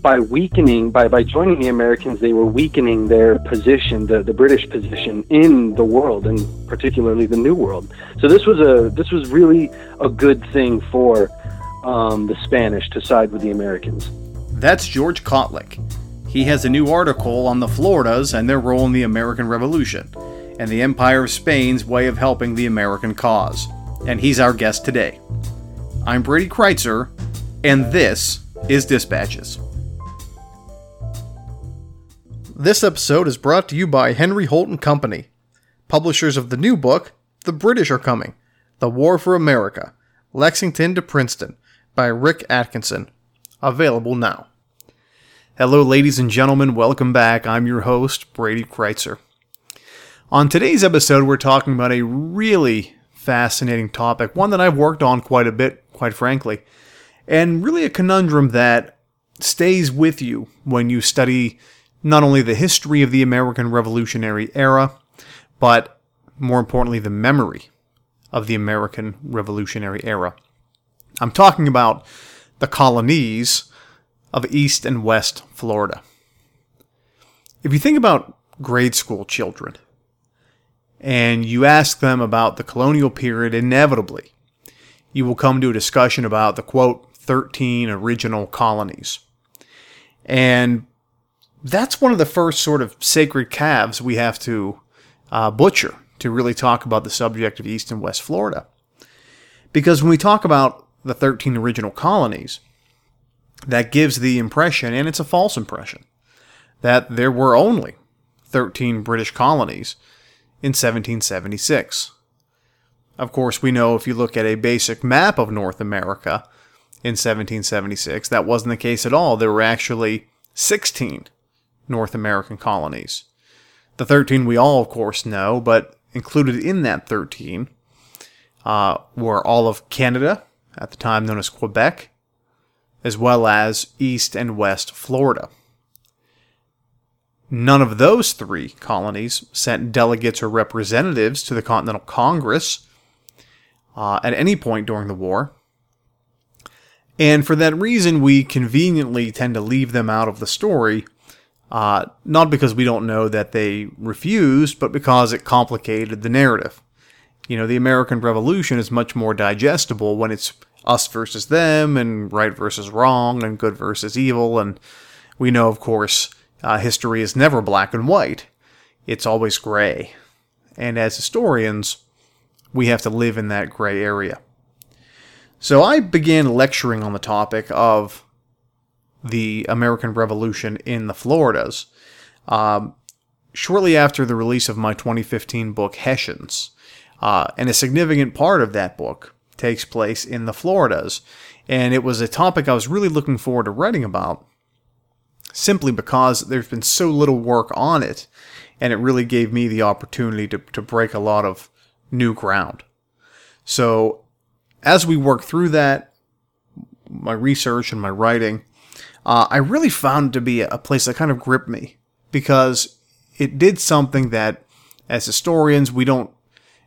By weakening by by joining the Americans, they were weakening their position, the, the British position in the world, and particularly the New World. So this was a this was really a good thing for um, the Spanish to side with the Americans. That's George Kotlik. He has a new article on the Floridas and their role in the American Revolution, and the Empire of Spain's way of helping the American cause. And he's our guest today. I'm Brady Crytzer, and this is Dispatches. This episode is brought to you by Henry Holt and Company, publishers of the new book, The British Are Coming The War for America, Lexington to Princeton, by Rick Atkinson. Available now. Hello, ladies and gentlemen. Welcome back. I'm your host, Brady Crytzer. On today's episode, we're talking about a really fascinating topic, one that I've worked on quite a bit, quite frankly, and really a conundrum that stays with you when you study not only the history of the American Revolutionary era, but more importantly, the memory of the American Revolutionary era. I'm talking about the colonies of East and West Florida. If you think about grade school children and you ask them about the colonial period, inevitably you will come to a discussion about the quote, 13 original colonies. And that's one of the first sort of sacred calves we have to uh, butcher to really talk about the subject of East and West Florida. Because when we talk about the 13 original colonies, that gives the impression, and it's a false impression, that there were only 13 British colonies in 1776. Of course, we know if you look at a basic map of North America in 1776, that wasn't the case at all. There were actually 16 North American colonies. The 13 we all, of course, know, but included in that 13 uh, were all of Canada, at the time known as Quebec, as well as East and West Florida. None of those three colonies sent delegates or representatives to the Continental Congress uh, at any point during the war. And for that reason, we conveniently tend to leave them out of the story uh, not because we don't know that they refused, but because it complicated the narrative. You know, the American Revolution is much more digestible when it's us versus them, and right versus wrong, and good versus evil. And we know, of course, uh, history is never black and white, it's always gray. And as historians, we have to live in that gray area. So I began lecturing on the topic of the American Revolution in the Floridas. Um, shortly after the release of my 2015 book, Hessians. Uh, and a significant part of that book takes place in the Floridas. And it was a topic I was really looking forward to writing about simply because there's been so little work on it. And it really gave me the opportunity to, to break a lot of new ground. So, as we work through that, my research and my writing, uh, I really found to be a place that kind of gripped me because it did something that, as historians, we don't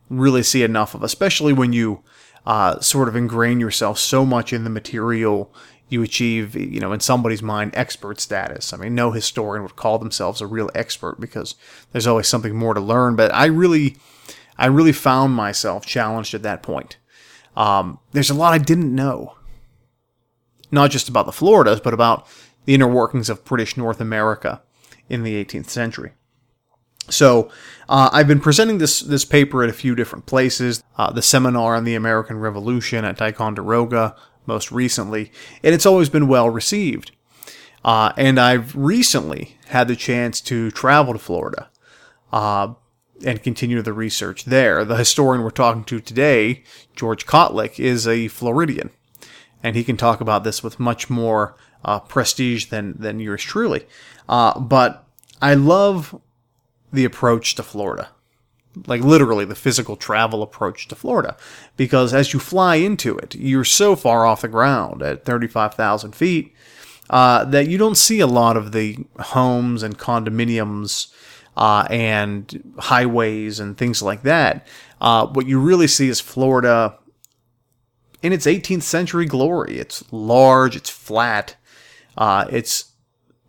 really see enough of, especially when you uh, sort of ingrain yourself so much in the material you achieve, you know, in somebody's mind, expert status. I mean, no historian would call themselves a real expert because there's always something more to learn. But I really, I really found myself challenged at that point. Um, there's a lot I didn't know not just about the Floridas, but about the inner workings of British North America in the 18th century. So, uh, I've been presenting this this paper at a few different places. Uh, the seminar on the American Revolution at Ticonderoga, most recently, and it's always been well received. Uh, and I've recently had the chance to travel to Florida uh, and continue the research there. The historian we're talking to today, George Kotlik, is a Floridian and he can talk about this with much more uh, prestige than than yours truly. Uh, but I love the approach to Florida, like literally the physical travel approach to Florida, because as you fly into it, you're so far off the ground at thirty five thousand feet. Uh, that you don't see a lot of the homes and condominiums uh, and highways and things like that. Uh, what you really see is Florida in its 18th century glory. It's large, it's flat, uh, it's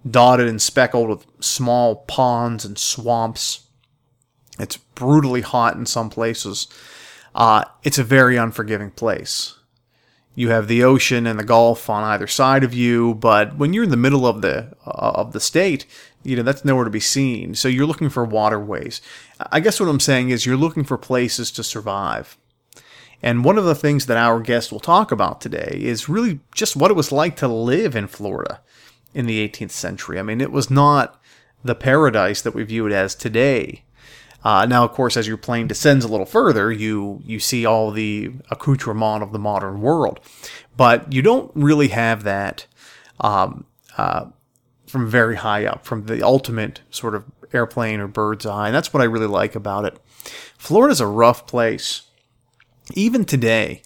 dotted and speckled with small ponds and swamps. It's brutally hot in some places. Uh, it's a very unforgiving place. You have the ocean and the Gulf on either side of you, but when you're in the middle of the uh, of the state, you know that's nowhere to be seen. So you're looking for waterways. I guess what I'm saying is you're looking for places to survive. And one of the things that our guest will talk about today is really just what it was like to live in Florida in the 18th century. I mean, it was not the paradise that we view it as today. Uh, now, of course, as your plane descends a little further, you you see all the accoutrement of the modern world, but you don't really have that um, uh, from very high up, from the ultimate sort of airplane or bird's eye. And that's what I really like about it. Florida's a rough place even today,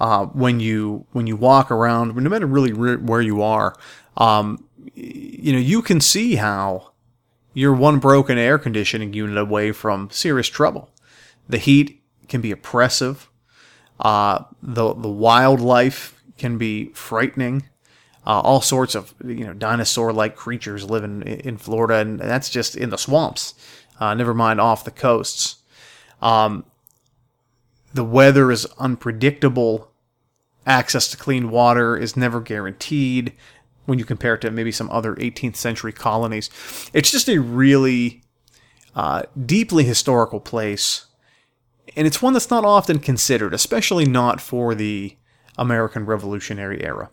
uh, when you when you walk around, no matter really where you are, um, you know you can see how you're one broken air conditioning unit away from serious trouble. The heat can be oppressive. Uh, the the wildlife can be frightening. Uh, all sorts of you know dinosaur-like creatures live in, in Florida, and that's just in the swamps. Uh, never mind off the coasts. Um, the weather is unpredictable. Access to clean water is never guaranteed when you compare it to maybe some other 18th century colonies. It's just a really uh, deeply historical place, and it's one that's not often considered, especially not for the American Revolutionary era.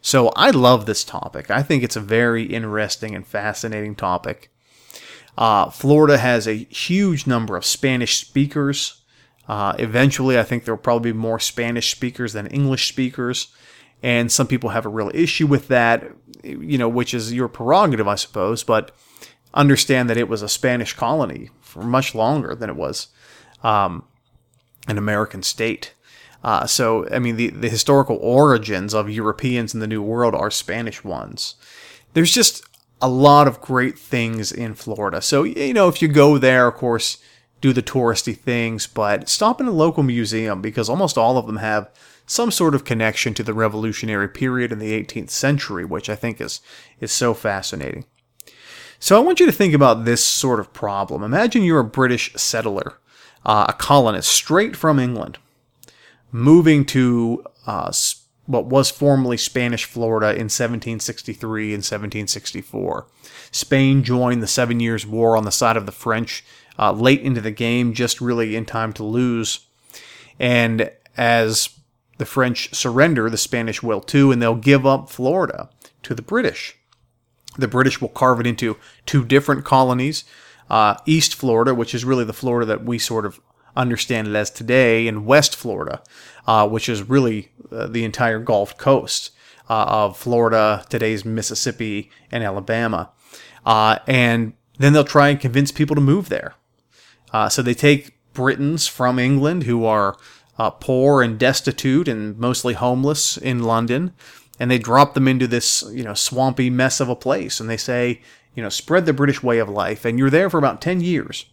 So I love this topic. I think it's a very interesting and fascinating topic. Uh, Florida has a huge number of Spanish speakers. Uh, eventually, I think there will probably be more Spanish speakers than English speakers, and some people have a real issue with that, you know, which is your prerogative, I suppose. But understand that it was a Spanish colony for much longer than it was um, an American state. Uh, so, I mean, the, the historical origins of Europeans in the New World are Spanish ones. There's just a lot of great things in Florida. So, you know, if you go there, of course, do the touristy things, but stop in a local museum because almost all of them have some sort of connection to the revolutionary period in the 18th century, which I think is is so fascinating. So I want you to think about this sort of problem. Imagine you're a British settler, uh, a colonist straight from England, moving to uh, what was formerly Spanish Florida in 1763 and 1764. Spain joined the Seven Years' War on the side of the French uh, late into the game, just really in time to lose. And as the French surrender, the Spanish will too, and they'll give up Florida to the British. The British will carve it into two different colonies uh, East Florida, which is really the Florida that we sort of understand it as today, and West Florida, uh, which is really uh, the entire Gulf Coast uh, of Florida, today's Mississippi, and Alabama. Uh, and then they'll try and convince people to move there. Uh, so they take Britons from England who are uh, poor and destitute and mostly homeless in London, and they drop them into this you know swampy mess of a place, and they say you know spread the British way of life, and you're there for about ten years.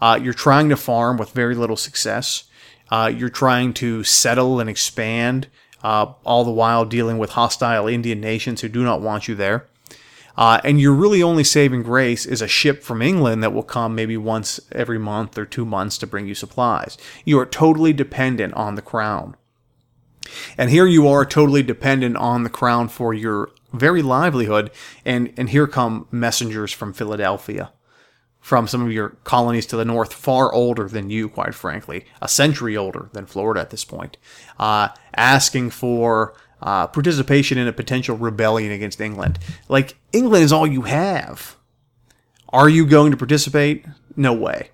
Uh, you're trying to farm with very little success. Uh, you're trying to settle and expand, uh, all the while dealing with hostile Indian nations who do not want you there. Uh, and your really only saving grace is a ship from England that will come maybe once every month or two months to bring you supplies. You are totally dependent on the crown. And here you are totally dependent on the crown for your very livelihood. And, and here come messengers from Philadelphia, from some of your colonies to the north, far older than you, quite frankly, a century older than Florida at this point, uh, asking for uh, participation in a potential rebellion against England. Like, England is all you have. Are you going to participate? No way.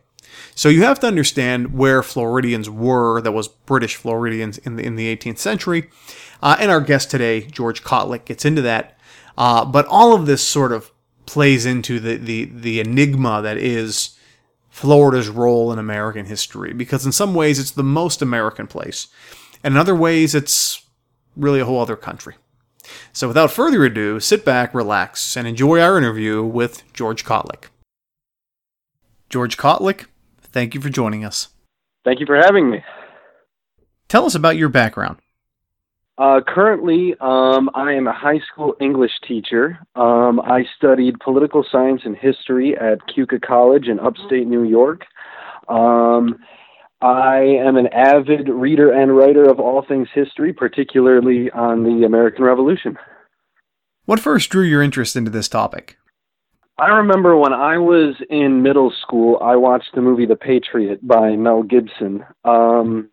So you have to understand where Floridians were, that was British Floridians in the, in the 18th century. Uh, and our guest today, George Kotlik, gets into that. Uh, but all of this sort of plays into the, the, the enigma that is Florida's role in American history, because in some ways it's the most American place, and in other ways it's really a whole other country. So without further ado, sit back, relax, and enjoy our interview with George Kotlik. George Kotlik, thank you for joining us. Thank you for having me. Tell us about your background. Uh, currently, um, I am a high school English teacher. Um, I studied political science and history at Keuka College in upstate New York. Um, I am an avid reader and writer of all things history, particularly on the American Revolution. What first drew your interest into this topic? I remember when I was in middle school, I watched the movie The Patriot by Mel Gibson. Um,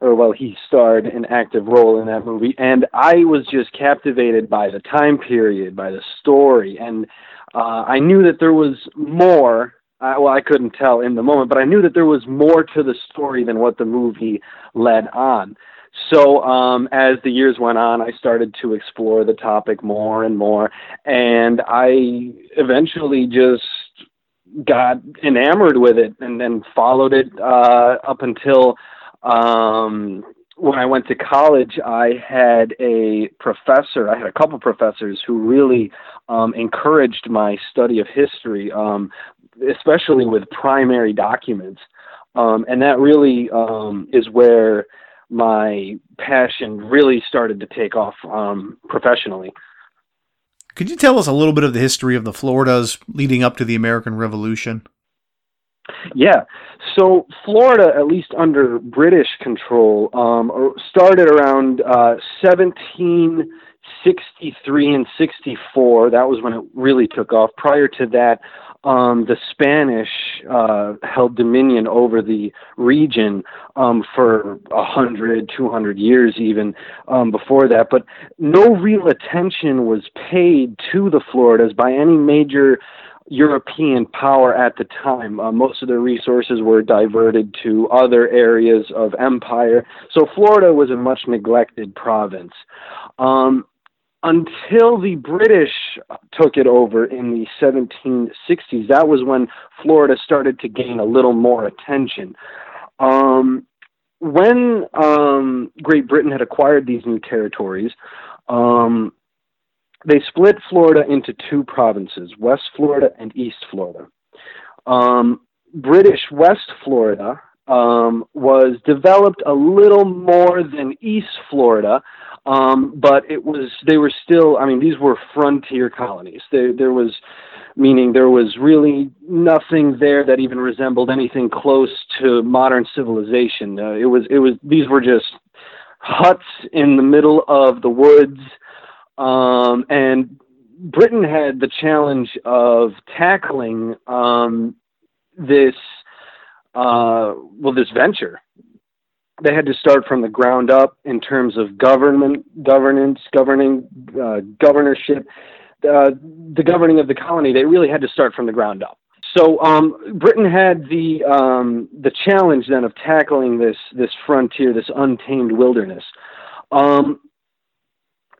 or well, he starred an active role in that movie, and I was just captivated by the time period, by the story, and uh, I knew that there was more. Uh, well, I couldn't tell in the moment, but I knew that there was more to the story than what the movie led on. So, um, as the years went on, I started to explore the topic more and more, and I eventually just got enamored with it and then followed it uh, up until um, when I went to college, I had a professor, I had a couple professors who really um, encouraged my study of history, um, especially with primary documents. Um, and that really um, is where my passion really started to take off um, professionally. Could you tell us a little bit of the history of the Floridas leading up to the American Revolution? Yeah. So Florida, at least under British control, um, started around uh, 1763 and 64. That was when it really took off. Prior to that, um, the Spanish uh, held dominion over the region um, for a hundred, two hundred years, even um, before that. But no real attention was paid to the Floridas by any major European power at the time. Uh, most of their resources were diverted to other areas of empire. So Florida was a much neglected province. Um, until the British took it over in the 1760s, that was when Florida started to gain a little more attention. Um, when um, Great Britain had acquired these new territories, um, they split Florida into two provinces, West Florida and East Florida. Um, British West Florida um, was developed a little more than East Florida, um, but it was they were still. I mean, these were frontier colonies. There, there was, meaning there was really nothing there that even resembled anything close to modern civilization. Uh, it was it was these were just huts in the middle of the woods um, and Britain had the challenge of tackling um, this uh, well this venture. They had to start from the ground up in terms of government, governance, governing, uh, governorship, uh, the governing of the colony. They really had to start from the ground up. So um, Britain had the um, the challenge then of tackling this this frontier, this untamed wilderness. Um,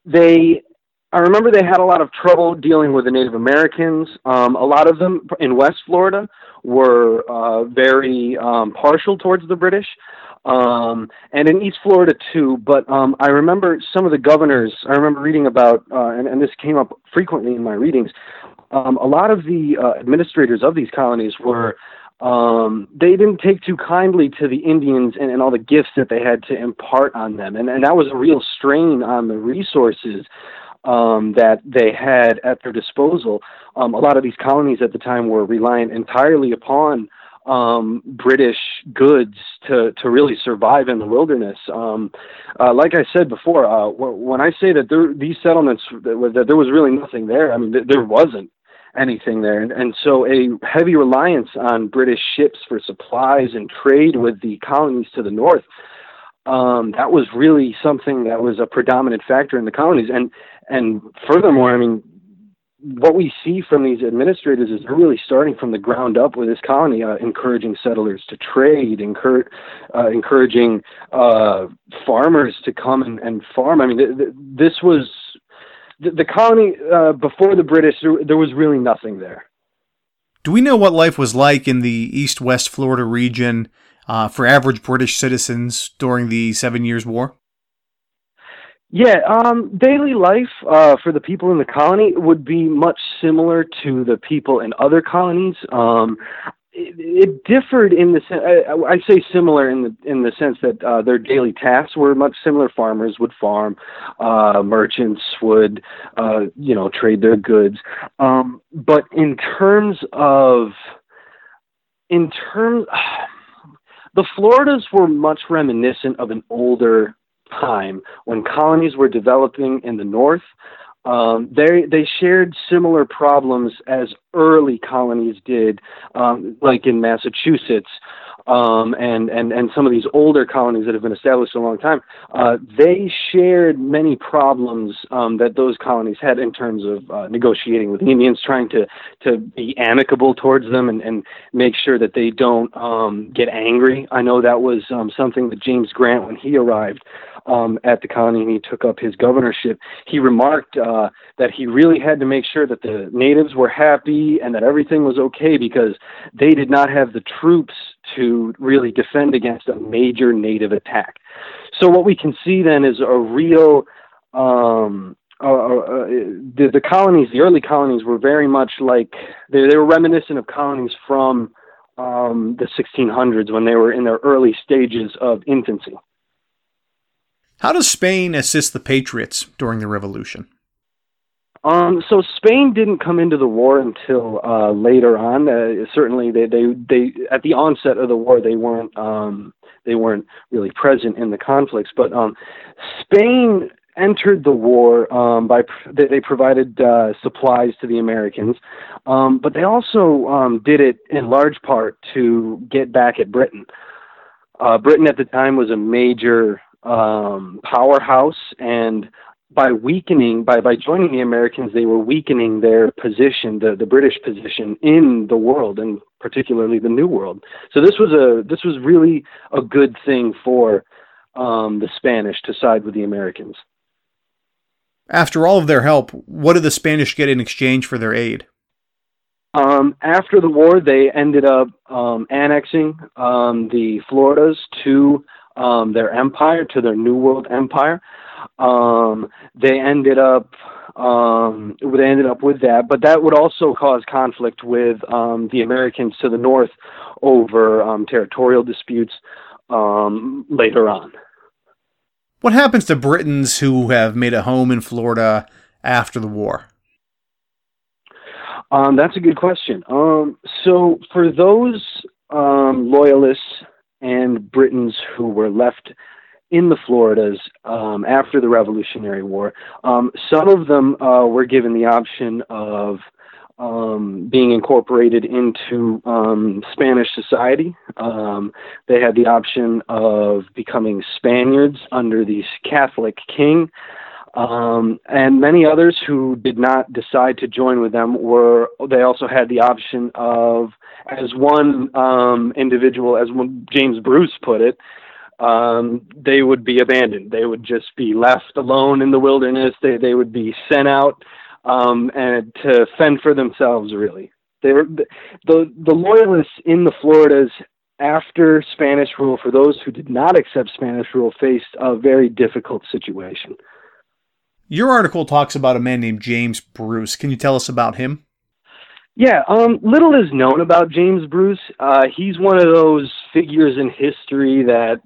they I remember they had a lot of trouble dealing with the Native Americans. Um, a lot of them in West Florida were uh, very um, partial towards the British, um, and in East Florida too. But um, I remember some of the governors. I remember reading about, uh, and, and, this came up frequently in my readings. Um, a lot of the uh, administrators of these colonies were um, they didn't take too kindly to the Indians and, and all the gifts that they had to impart on them, and, and that was a real strain on the resources um, that they had at their disposal. Um, a lot of these colonies at the time were reliant entirely upon um, British goods to to really survive in the wilderness. Um, uh, like I said before, uh, when I say that there, these settlements that, there was really nothing there, I mean th- there wasn't anything there, and, and so a heavy reliance on British ships for supplies and trade with the colonies to the north. Um, that was really something that was a predominant factor in the colonies, and and furthermore, I mean, what we see from these administrators is they're really starting from the ground up with this colony, uh, encouraging settlers to trade, encourage, uh, encouraging uh, farmers to come and, and farm. I mean, th- th- this was the, the colony uh, before the British. There was really nothing there. Do we know what life was like in the East West Florida region uh, for average British citizens during the Seven Years' War? Yeah, um, daily life uh, for the people in the colony would be much similar to the people in other colonies. Um, it, it differed in the sense I, say similar in the in the sense that uh, their daily tasks were much similar. Farmers would farm, uh, merchants would uh, you know trade their goods. Um, but in terms of in terms the Floridas were much reminiscent of an older time when colonies were developing in the north. Um, they they shared similar problems as early colonies did, um, like in Massachusetts, um, and and and some of these older colonies that have been established a long time. Uh, they shared many problems um, that those colonies had in terms of uh, negotiating with the Indians, trying to to be amicable towards them, and, and make sure that they don't um, get angry. I know that was um, something that James Grant, when he arrived, um, at the colony and he took up his governorship, he remarked uh, that he really had to make sure that the natives were happy and that everything was okay because they did not have the troops to really defend against a major native attack. So what we can see then is a real um, uh, uh, the, the colonies, the early colonies, were very much like they, they were reminiscent of colonies from um, the 1600s when they were in their early stages of infancy. How does Spain assist the Patriots during the Revolution? Um, so Spain didn't come into the war until uh, later on. Uh, certainly, they, they they at the onset of the war they weren't um, they weren't really present in the conflicts. But um, Spain entered the war um, by they, they provided uh, supplies to the Americans, um, but they also um, did it in large part to get back at Britain. Uh, Britain at the time was a major um, powerhouse, and by weakening, by by joining the Americans, they were weakening their position, the the British position in the world, and particularly the New World. So this was a this was really a good thing for um, the Spanish to side with the Americans. After all of their help, what did the Spanish get in exchange for their aid? Um, after the war, they ended up um, annexing um, the Floridas to um, their empire to their New World empire. Um, they ended up um, they ended up with that, but that would also cause conflict with um, the Americans to the north over um, territorial disputes um, later on. What happens to Britons who have made a home in Florida after the war? Um, that's a good question. Um, so, for those um, loyalists and Britons who were left in the Floridas um, after the Revolutionary War. Um, some of them uh, were given the option of um, being incorporated into um, Spanish society. Um, they had the option of becoming Spaniards under the Catholic king. Um, and many others who did not decide to join with them were, they also had the option of as one individual, as James Bruce put it, um, they would be abandoned. They would just be left alone in the wilderness. They they would be sent out um, and to fend for themselves. Really, they were the the loyalists in the Floridas after Spanish rule. For those who did not accept Spanish rule, faced a very difficult situation. Your article talks about a man named James Bruce. Can you tell us about him? Yeah, um, little is known about James Bruce. Uh, he's one of those figures in history that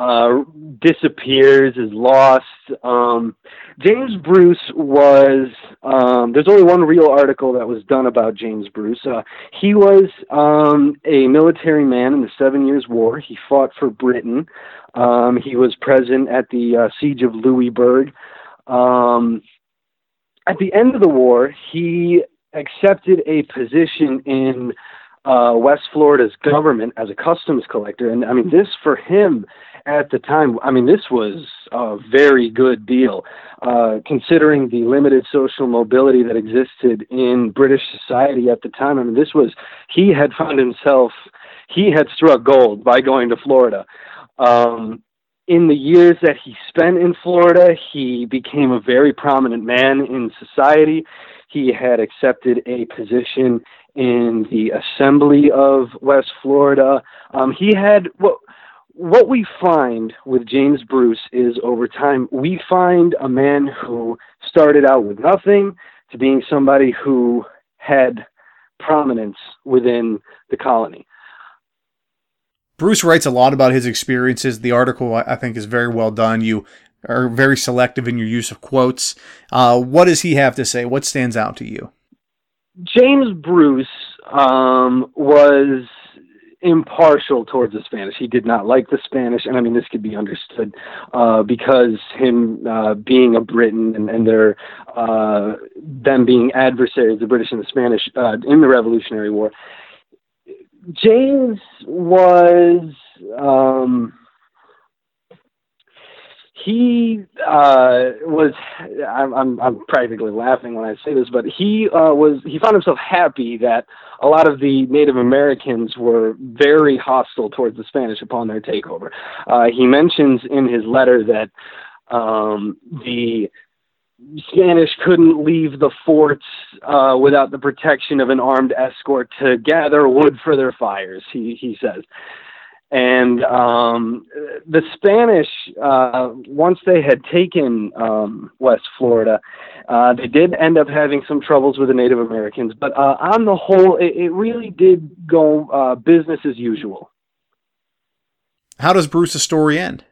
uh, disappears, is lost. Um, James Bruce was, um, there's only one real article that was done about James Bruce. Uh, he was um, a military man in the Seven Years' War. He fought for Britain. Um, he was present at the uh, Siege of Louisbourg. Um, at the end of the war, he accepted a position in uh, West Florida's government as a customs collector. And I mean, this for him at the time, I mean, this was a very good deal, uh, considering the limited social mobility that existed in British society at the time. I mean, this was, he had found himself, he had struck gold by going to Florida. Um, in the years that he spent in Florida, he became a very prominent man in society. He had accepted a position in the Assembly of West Florida. Um, he had what what we find with James Bruce is over time we find a man who started out with nothing to being somebody who had prominence within the colony. Bruce writes a lot about his experiences. The article, I think, is very well done. You are very selective in your use of quotes. Uh, what does he have to say? What stands out to you? James Bruce um, was impartial towards the Spanish. He did not like the Spanish, and I mean this could be understood uh, because him uh, being a Briton and, and their uh, them being adversaries, the British and the Spanish uh, in the Revolutionary War. James was. Um, he uh, was I'm, I'm, I'm practically laughing when I say this, but he uh, was he found himself happy that a lot of the Native Americans were very hostile towards the Spanish upon their takeover. Uh, he mentions in his letter that um, the Spanish couldn't leave the forts uh, without the protection of an armed escort to gather wood for their fires. He he says. And um, the Spanish, uh, once they had taken um, West Florida, uh, they did end up having some troubles with the Native Americans. But uh, on the whole, it, it really did go uh, business as usual. How does Bruce's story end?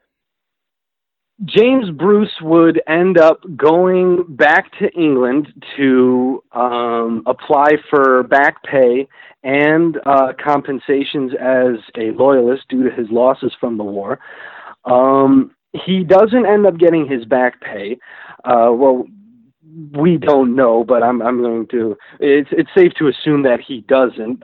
James Bruce would end up going back to England to um, apply for back pay and uh, compensations as a loyalist due to his losses from the war. Um, he doesn't end up getting his back pay. Uh, well, we don't know, but I'm I'm going to. It's it's safe to assume that he doesn't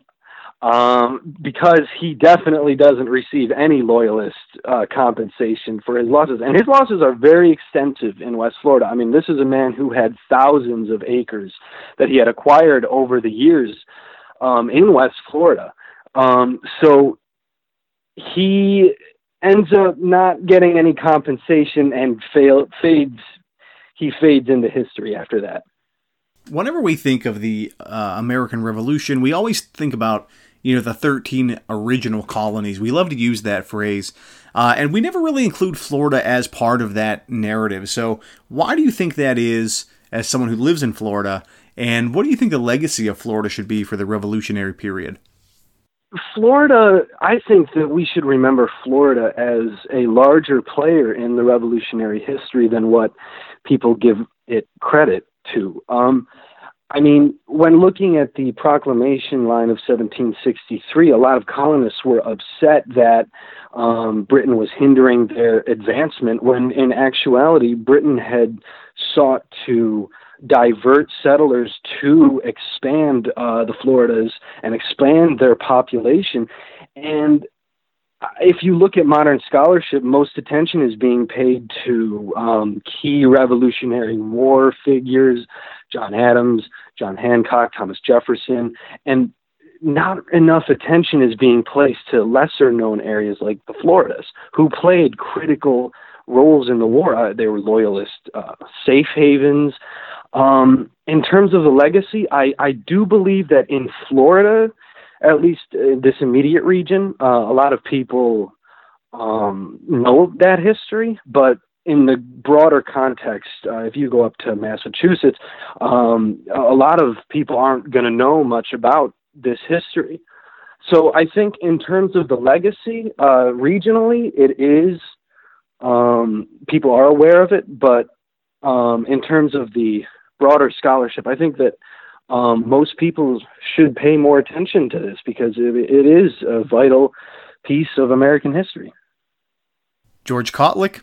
um, because he definitely doesn't receive any loyalist uh, compensation for his losses. And his losses are very extensive in West Florida. I mean, this is a man who had thousands of acres that he had acquired over the years um, in West Florida. Um, so he ends up not getting any compensation and fail, fades. He fades into history after that. Whenever we think of the uh, American Revolution, we always think about you know, the 13 original colonies. We love to use that phrase. Uh, and we never really include Florida as part of that narrative. So, why do you think that is, as someone who lives in Florida? And what do you think the legacy of Florida should be for the Revolutionary period? Florida, I think that we should remember Florida as a larger player in the Revolutionary history than what people give it credit to. Um, I mean, when looking at the proclamation line of 1763, a lot of colonists were upset that um, Britain was hindering their advancement, when in actuality, Britain had sought to divert settlers to expand uh, the Floridas and expand their population. And if you look at modern scholarship, most attention is being paid to um, key Revolutionary War figures, John Adams, John Hancock, Thomas Jefferson, and not enough attention is being placed to lesser known areas like the Floridas, who played critical roles in the war. Uh, they were loyalist uh, safe havens. Um, in terms of the legacy, I, I do believe that in Florida, at least in this immediate region, uh, a lot of people um, know that history, but in the broader context, uh, if you go up to Massachusetts, um, a lot of people aren't going to know much about this history. So I think in terms of the legacy, uh, regionally, it is um, people are aware of it, but um, in terms of the broader scholarship, I think that um, most people should pay more attention to this because it, it is a vital piece of American history. George Kotlik,